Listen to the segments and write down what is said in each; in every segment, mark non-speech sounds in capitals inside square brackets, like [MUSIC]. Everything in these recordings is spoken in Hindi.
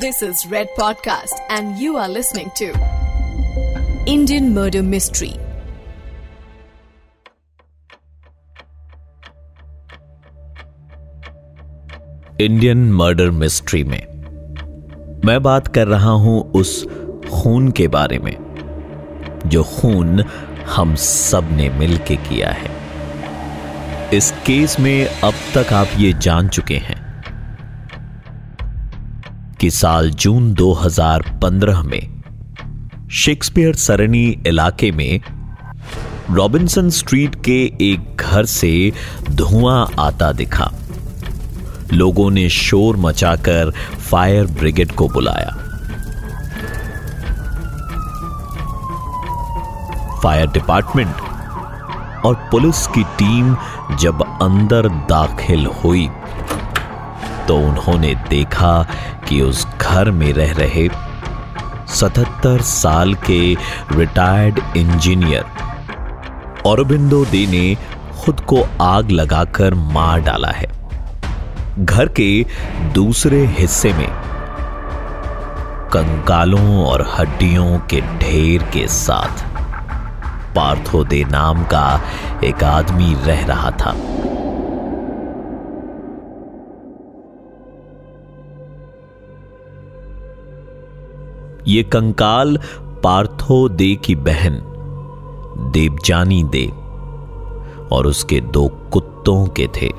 This is Red Podcast, and you are listening to Indian Murder Mystery. Indian murder mystery में मैं बात कर रहा हूँ उस खून के बारे में जो खून हम सबने मिलके किया है इस केस में अब तक आप ये जान चुके हैं कि साल जून 2015 में, शेक्सपियर सरनी इलाके में रॉबिन्सन स्ट्रीट के एक घर से धुआँ आता दिखा। लोगों ने शोर मचाकर फायर ब्रिगेड को बुलाया। फायर डिपार्टमेंट और पुलिस की टीम जब अंदर दाखिल हुई तो उन्होंने देखा कि उस घर में रह रहे 77 साल के रिटायर्ड इंजीनियर औरबिंदो दे ने खुद को आग लगाकर मार डाला है। घर के दूसरे हिस्से में कंकालों और हड्डियों के ढेर के साथ पार्थो दे नाम का एक आदमी रह रहा था। ये कंकाल पार्थो दे की बहन देवजानी दे, और उसके दो कुत्तों के थे।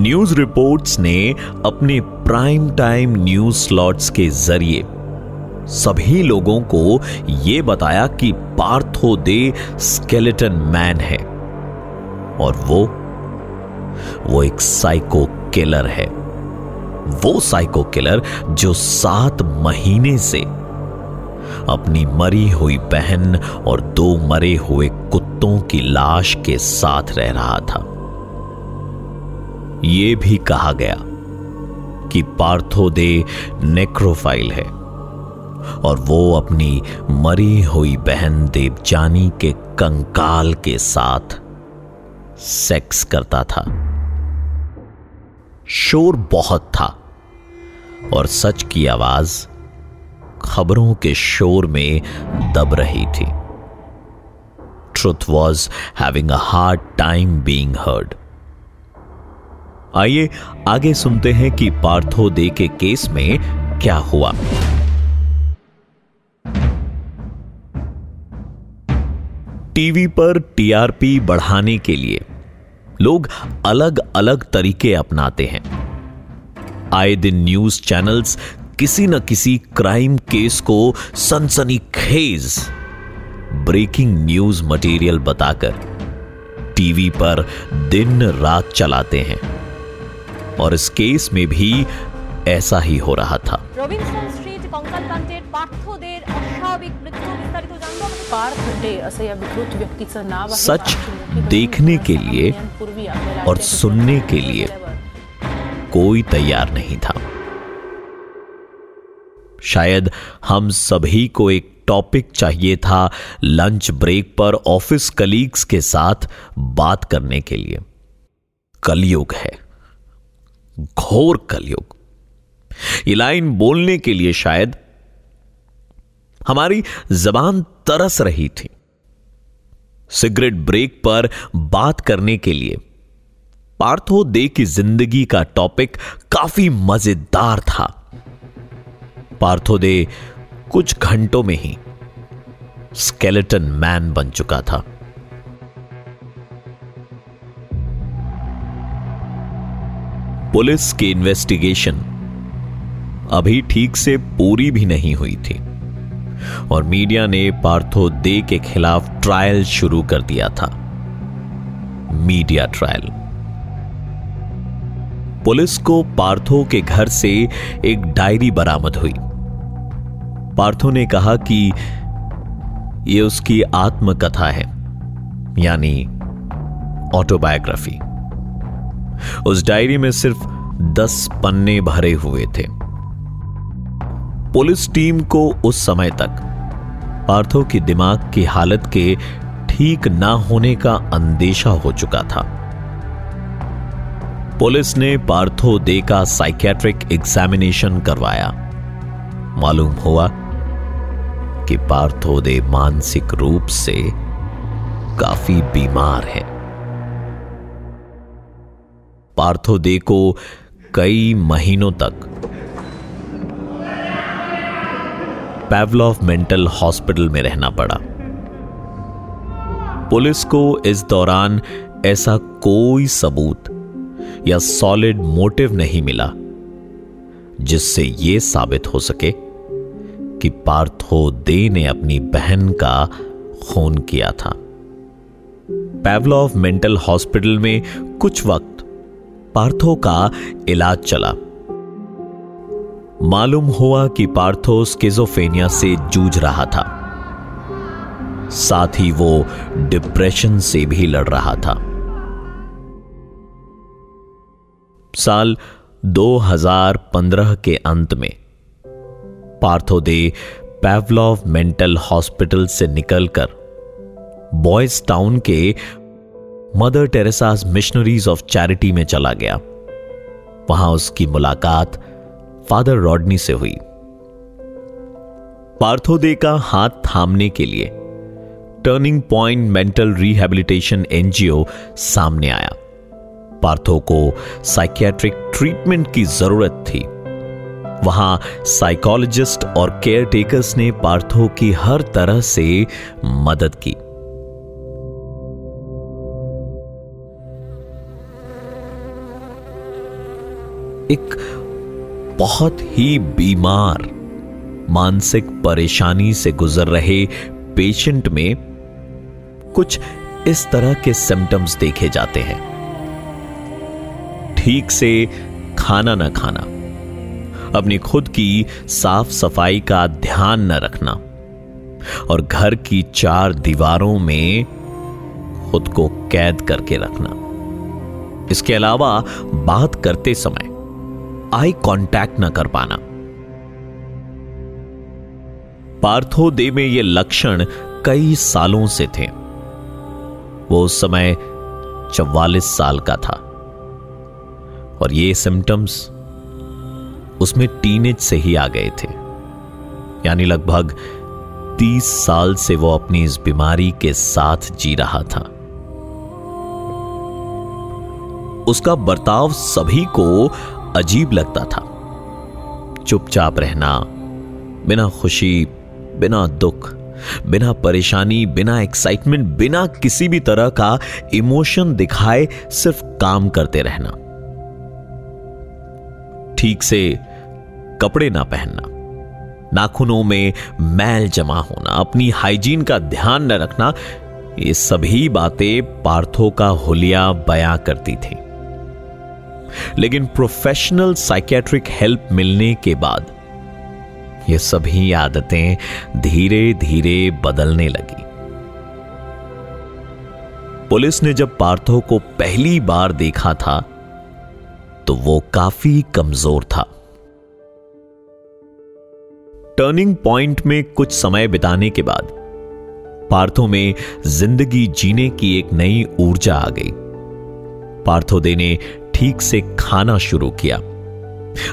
न्यूज़ रिपोर्ट्स ने अपने प्राइम टाइम न्यूज़ स्लॉट्स के ज़रिए सभी लोगों को यह बताया कि पार्थो दे स्केलेटन मैन है, और वो वो एक साइको किलर है। वो साइको किलर जो सात महीने से अपनी मरी हुई बहन और दो मरे हुए कुत्तों की लाश के साथ रह रहा था। यह भी कहा गया कि पार्थो दे नेक्रोफाइल है और वो अपनी मरी हुई बहन देवजानी के कंकाल के साथ सेक्स करता था। शोर बहुत था। और सच की आवाज़ खबरों के शोर में दब रही थी। Truth was having a hard time being heard आइए आगे सुनते हैं कि पार्थो दे के केस में क्या हुआ। टीवी पर टीआरपी बढ़ाने के लिए लोग अलग अलग तरीके अपनाते हैं। आए दिन न्यूज चैनल्स किसी न किसी क्राइम केस को सनसनीखेज ब्रेकिंग न्यूज मटेरियल बताकर टीवी पर दिन रात चलाते हैं और इस केस में भी ऐसा ही हो रहा था রবিনসন স্ট্রিট कंकालकांतेत पार्थोदेर अशाविक मृत्यू विस्तारित जाणतो पार्थ डे असं या विकृत व्यक्तीचं नाव आहे सच पार्थिव देखने के लिए पूर्वी आपल्या और राज्याचे सुनने के लिए गेल्यावर कोई तैयार नहीं था। शायद हम सभी को एक टॉपिक चाहिए था लंच ब्रेक पर ऑफ़िस कलीग्स के साथ बात करने के लिए। कलयुग है। घोर कलयुग। ये लाइन बोलने के लिए शायद हमारी जबान तरस रही थी। सिगरेट ब्रेक पर बात करने के लिए। पार्थो दे की ज़िंदगी का टॉपिक काफ़ी मज़ेदार था। पार्थो दे कुछ घंटों में ही स्केलेटन मैन बन चुका था। पुलिस की इन्वेस्टिगेशन अभी ठीक से पूरी भी नहीं हुई थी और मीडिया ने पार्थो दे के खिलाफ ट्रायल शुरू कर दिया था। मीडिया ट्रायल पुलिस को पार्थो के घर से एक डायरी बरामद हुई। पार्थो ने कहा कि यह उसकी आत्मकथा है, यानी ऑटोबायोग्राफी। उस डायरी में सिर्फ़ दस पन्ने भरे हुए थे। पुलिस टीम को उस समय तक पार्थो की दिमाग की हालत के ठीक ना होने का अंदेशा हो चुका था। पुलिस ने पार्थो दे का साइकेट्रिक एग्जामिनेशन करवाया। मालूम हुआ कि पार्थो दे मानसिक रूप से काफ़ी बीमार है। पार्थो दे को कई महीनों तक पैवलॉफ मेंटल हॉस्पिटल में रहना पड़ा। पुलिस को इस दौरान ऐसा कोई सबूत या सॉलिड मोटिव नहीं मिला, जिससे यह साबित हो सके कि पार्थो दे ने अपनी बहन का खून किया था। पैवलॉफ मेंटल हॉस्पिटल में कुछ वक्त पार्थो का इलाज चला। मालूम हुआ कि पार्थो स्किजोफेनिया से जूझ रहा था, साथ ही वो डिप्रेशन से भी लड़ रहा था। साल 2015 के अंत में। Partho De Pavlov mental hospital से निकलकर बॉयज़ टाउन के Mother Teresa's Missionaries of Charity में चला गया। वहाँ उसकी मुलाकात फादर रॉडनी से हुई। पार्थोदे का हाथ थामने के लिए turning point mental rehabilitation NGO सामने आया। पार्थो को साइकियाट्रिक ट्रीटमेंट की ज़रूरत थी। वहाँ साइकोलॉजिस्ट और केयर टेकर्स ने पार्थो की हर तरह से मदद की। एक बहुत ही बीमार, मानसिक परेशानी से गुजर रहे पेशेंट में कुछ इस तरह के सिम्टम्स देखे जाते हैं। ठीक से खाना न खाना। अपनी खुद की साफ़ सफ़ाई का ध्यान न रखना और घर की चार दीवारों में खुद को कैद करके रखना। इसके अलावा बात करते समय आई कांटेक्ट न कर पाना। पार्थो दे में ये लक्षण कई सालों से थे। वो उस समय चौवालीस साल का था। और ये सिम्टम्स उसमें टीनेज से ही आ गए थे। यानी लगभग तीस साल से वो अपनी इस बीमारी के साथ जी रहा था। उसका बर्ताव सभी को अजीब लगता था। चुपचाप रहना, बिना खुशी, बिना दुख, बिना परेशानी, बिना एक्साइटमेंट बिना किसी भी तरह का इमोशन दिखाए सिर्फ़ काम करते रहना। ठीक से कपड़े ना पहनना, नाखूनों में मैल जमा होना, अपनी हाइजीन का ध्यान न रखना, ये सभी बातें पार्थो का होलिया बयां करती थी। लेकिन प्रोफेशनल साइकेट्रिक हेल्प मिलने के बाद ये सभी आदतें धीरे धीरे बदलने लगी। पुलिस ने जब पार्थो को पहली बार देखा था तो वो काफ़ी कमज़ोर था। टर्निंग पॉइंट में कुछ समय बिताने के बाद, पार्थो में ज़िंदगी जीने की एक नई ऊर्जा आ गई। पार्थोदे ने ठीक से खाना शुरू किया।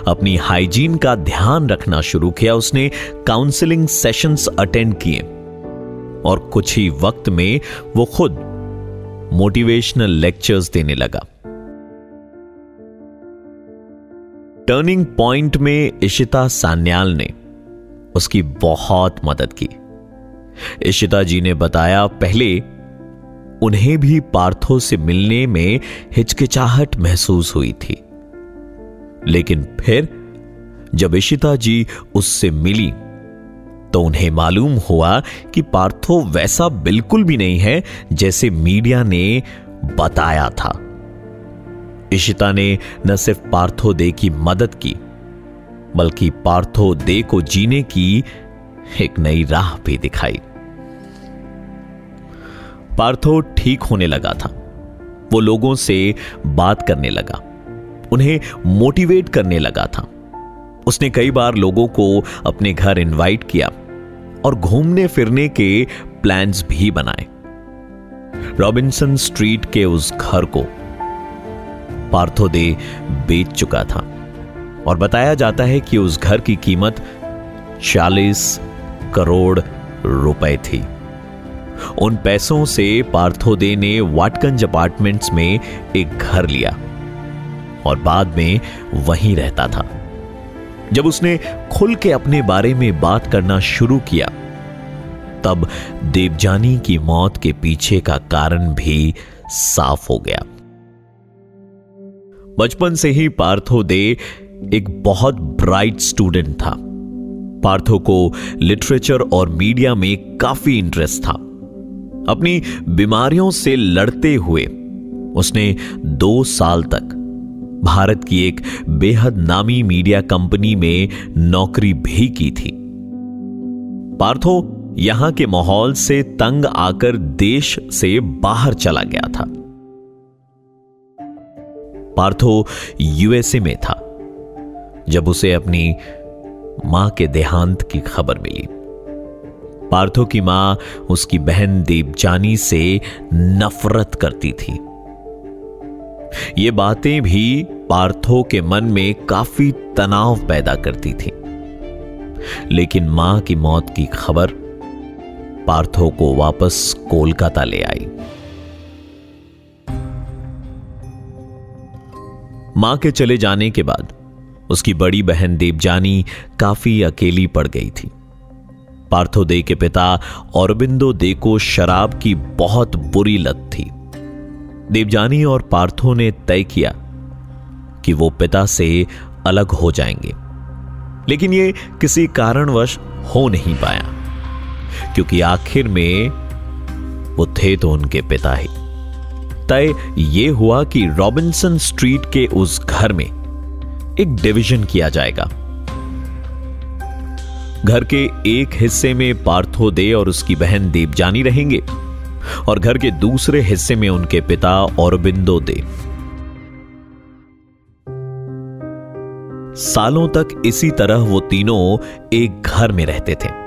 अपनी हाइजीन का ध्यान रखना शुरू किया। उसने काउंसलिंग सेशंस अटेंड किए। और कुछ ही वक्त में वो खुद मोटिवेशनल लेक्चर्स देने लगा। टर्निंग पॉइंट में इशिता सान्याल ने उसकी बहुत मदद की। इशिता जी ने बताया, पहले उन्हें भी पार्थो से मिलने में हिचकिचाहट महसूस हुई थी। लेकिन फिर जब इशिता जी उससे मिली तो उन्हें मालूम हुआ कि पार्थो वैसा बिल्कुल भी नहीं है जैसे मीडिया ने बताया था। इशिता ने न सिर्फ़ पार्थो दे की मदद की, बल्कि पार्थो दे को जीने की एक नई राह भी दिखाई। पार्थो ठीक होने लगा था। वो लोगों से बात करने लगा, उन्हें मोटिवेट करने लगा था। उसने कई बार लोगों को अपने घर इनवाइट किया और घूमने फिरने के प्लान्स भी बनाए। रॉबिन्सन स्ट्रीट के उस घर को पार्थो दे बेच चुका था। और बताया जाता है कि उस घर की कीमत 40 करोड़ रुपए थी। उन पैसों से पार्थोदे ने वाटकंज अपार्टमेंट्स में एक घर लिया और बाद में वहीं रहता था। जब उसने खुल के अपने बारे में बात करना शुरू किया, तब देवजानी की मौत के पीछे का कारण भी साफ़ हो गया। बचपन से ही पार्थो दे एक बहुत ब्राइट स्टूडेंट था। पार्थो को लिटरेचर और मीडिया में काफ़ी इंटरेस्ट था। अपनी बीमारियों से लड़ते हुए उसने दो साल तक भारत की एक बेहद नामी मीडिया कंपनी में नौकरी भी की थी। पार्थो यहाँ के माहौल से तंग आकर देश से बाहर चला गया था। पार्थो यूएसए में था। जब उसे अपनी माँ के देहांत की खबर मिली। पार्थो की माँ उसकी बहन देवजानी से नफरत करती थी। ये बातें भी पार्थो के मन में काफ़ी तनाव पैदा करती थी। लेकिन माँ की मौत की खबर पार्थो को वापस कोलकाता ले आई। माँ के चले जाने के बाद उसकी बड़ी बहन देवजानी काफ़ी अकेली पड़ गई थी। पार्थो दे के पिता औरबिंदो दे को शराब की बहुत बुरी लत थी। देवजानी और पार्थो ने तय किया कि वो पिता से अलग हो जाएँगे। लेकिन ये किसी कारणवश हो नहीं पाया, क्योंकि आखिर में वो थे तो उनके पिता ही। तय ये हुआ कि रॉबिन्सन स्ट्रीट के उस घर में एक डिवीज़न किया जाएगा। घर के एक हिस्से में पार्थो दे और उसकी बहन देवजानी रहेंगे और घर के दूसरे हिस्से में उनके पिता और बिंदो दे सालों तक इसी तरह वो तीनों एक घर में रहते थे।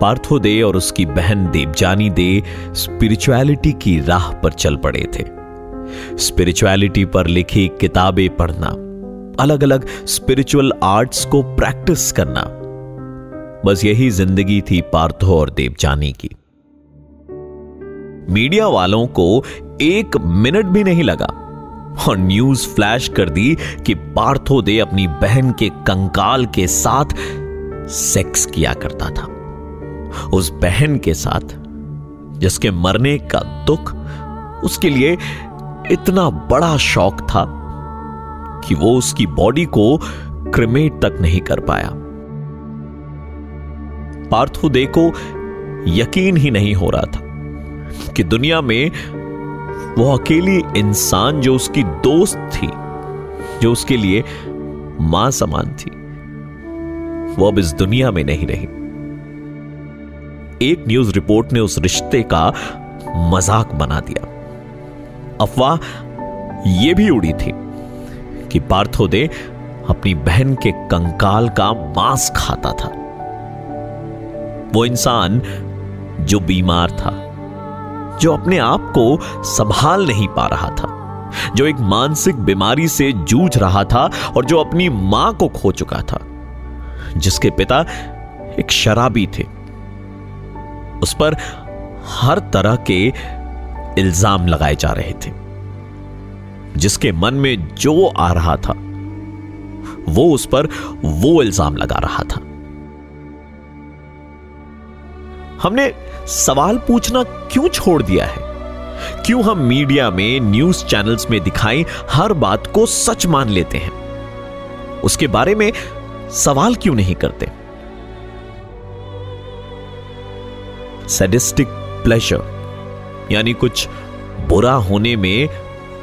पार्थो दे और उसकी बहन देवजानी दे स्पिरिचुअलिटी की राह पर चल पड़े थे। स्पिरिचुअलिटी पर लिखी किताबें पढ़ना अलग अलग स्पिरिचुअल आर्ट्स को प्रैक्टिस करना, बस यही ज़िंदगी थी पार्थो और देवजानी की। मीडिया वालों को एक मिनट भी नहीं लगा, और न्यूज़ फ्लैश कर दी कि पार्थो दे अपनी बहन के कंकाल के साथ सेक्स किया करता था। उस बहन के साथ, जिसके मरने का दुख उसके लिए इतना बड़ा शौक था कि वो उसकी बॉडी को क्रिमेट तक नहीं कर पाया। पार्थो दे को यकीन ही नहीं हो रहा था कि दुनिया में वो अकेली इंसान जो उसकी दोस्त थी, जो उसके लिए माँ समान थी, वो अब इस दुनिया में नहीं रही। एक न्यूज़ रिपोर्ट ने उस रिश्ते का मज़ाक बना दिया। अफवाह यह भी उड़ी थी कि पार्थो दे अपनी बहन के कंकाल का मांस खाता था। वो इंसान जो बीमार था, जो अपने आप को संभाल नहीं पा रहा था, जो एक मानसिक बीमारी से जूझ रहा था और जो अपनी माँ को खो चुका था, जिसके पिता एक शराबी थे। उस पर हर तरह के इल्ज़ाम लगाए जा रहे थे, जिसके मन में जो आ रहा था, वो उस पर वो इल्ज़ाम लगा रहा था। हमने सवाल पूछना क्यों छोड़ दिया है? क्यों हम मीडिया में, न्यूज़ चैनल्स में दिखाई हर बात को सच मान लेते हैं? उसके बारे में सवाल क्यों नहीं करते? सेडिस्टिक प्लेजर यानी कुछ बुरा होने में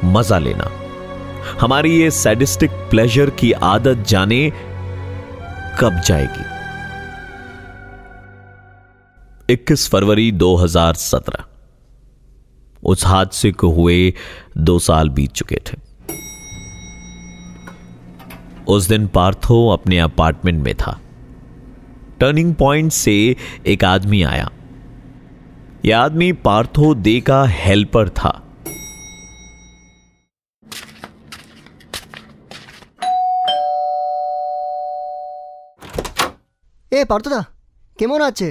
मज़ा लेना। हमारी ये सैडिस्टिक प्लेजर की आदत जाने कब जाएगी? 21 फरवरी 2017 उस हादसे को हुए दो साल बीत चुके थे। उस दिन पार्थो अपने अपार्टमेंट में था। टर्निंग पॉइंट से एक आदमी आया। यह आदमी पार्थो दे का हेल्पर था এ পার্থদা কেমন আছে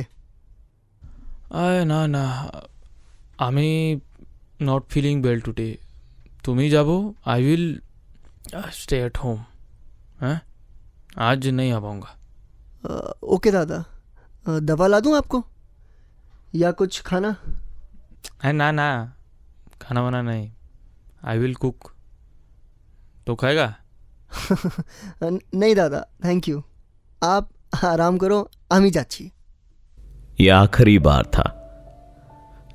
আয় না না আমি নট ফিলিং ওয়েল টুডে তুমি যাবো I will stay at home হ্যাঁ आज नहीं आ पाऊँगा ओके दादा दवा ला दूँ आपको या कुछ खाना? ना ना। खाना वाना नहीं। आई विल कुक तो खाएगा? [LAUGHS] नहीं दादा थैंक यू आप आराम करो हम ही जाची। ये आखिरी बार था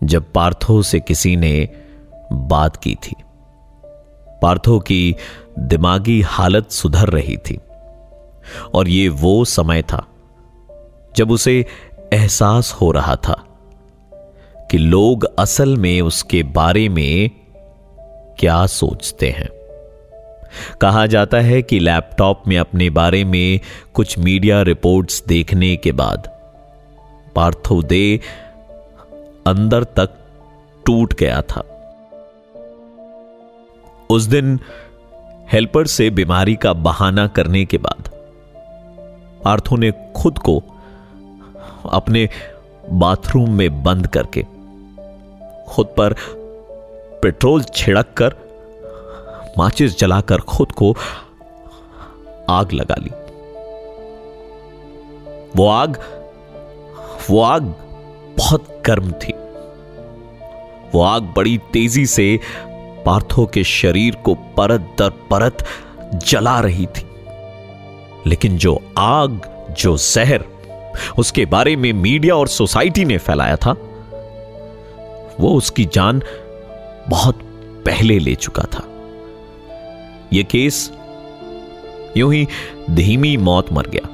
जब पार्थो से किसी ने बात की थी। पार्थो की दिमागी हालत सुधर रही थी और ये वो समय था जब उसे एहसास हो रहा था कि लोग असल में उसके बारे में क्या सोचते हैं। कहा जाता है कि लैपटॉप में अपने बारे में कुछ मीडिया रिपोर्ट्स देखने के बाद पार्थो दे अंदर तक टूट गया था। उस दिन हेल्पर से बीमारी का बहाना करने के बाद पार्थो ने खुद को अपने बाथरूम में बंद करके खुद पर पेट्रोल छिड़क कर माचिस जलाकर खुद को आग लगा ली। वो आग वो आग बहुत गर्म थी। वो आग बड़ी तेज़ी से पार्थो के शरीर को परत दर परत जला रही थी। लेकिन जो आग, जो जहर, उसके बारे में मीडिया और सोसाइटी ने फैलाया था वो उसकी जान बहुत पहले ले चुका था। यह केस यूँ ही धीमी मौत मर गया।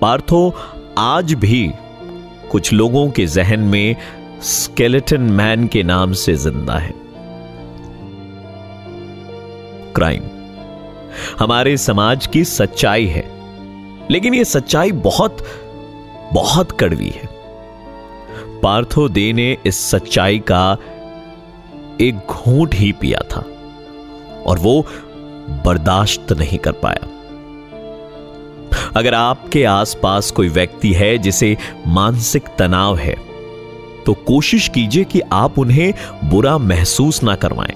पार्थो, आज भी कुछ लोगों के जहन में स्केलेटन मैन के नाम से ज़िंदा है। क्राइम। हमारे समाज की सच्चाई है, लेकिन यह सच्चाई बहुत बहुत कड़वी है। पार्थो दे ने इस सच्चाई का एक घूंट ही पिया था और वो बर्दाश्त नहीं कर पाया। अगर आपके आसपास कोई व्यक्ति है जिसे मानसिक तनाव है तो कोशिश कीजिए कि आप उन्हें बुरा महसूस ना करवाएँ,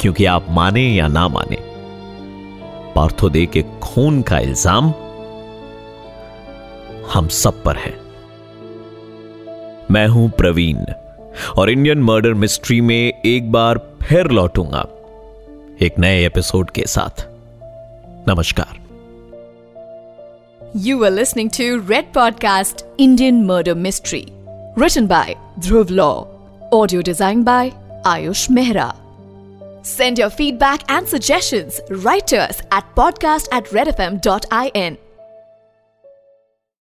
क्योंकि आप माने या ना माने। पार्थोदे के खून का इल्ज़ाम हम सब पर है। मैं हूँ प्रवीण, और इंडियन मर्डर मिस्ट्री में एक बार फिर लौटूँगा, एक नए एपिसोड के साथ। नमस्कार। You are listening to Red podcast Indian murder mystery return by Dhruv Lau audio design by Ayush Mehra send your feedback and suggestion writers at podcast at Red F M dot I N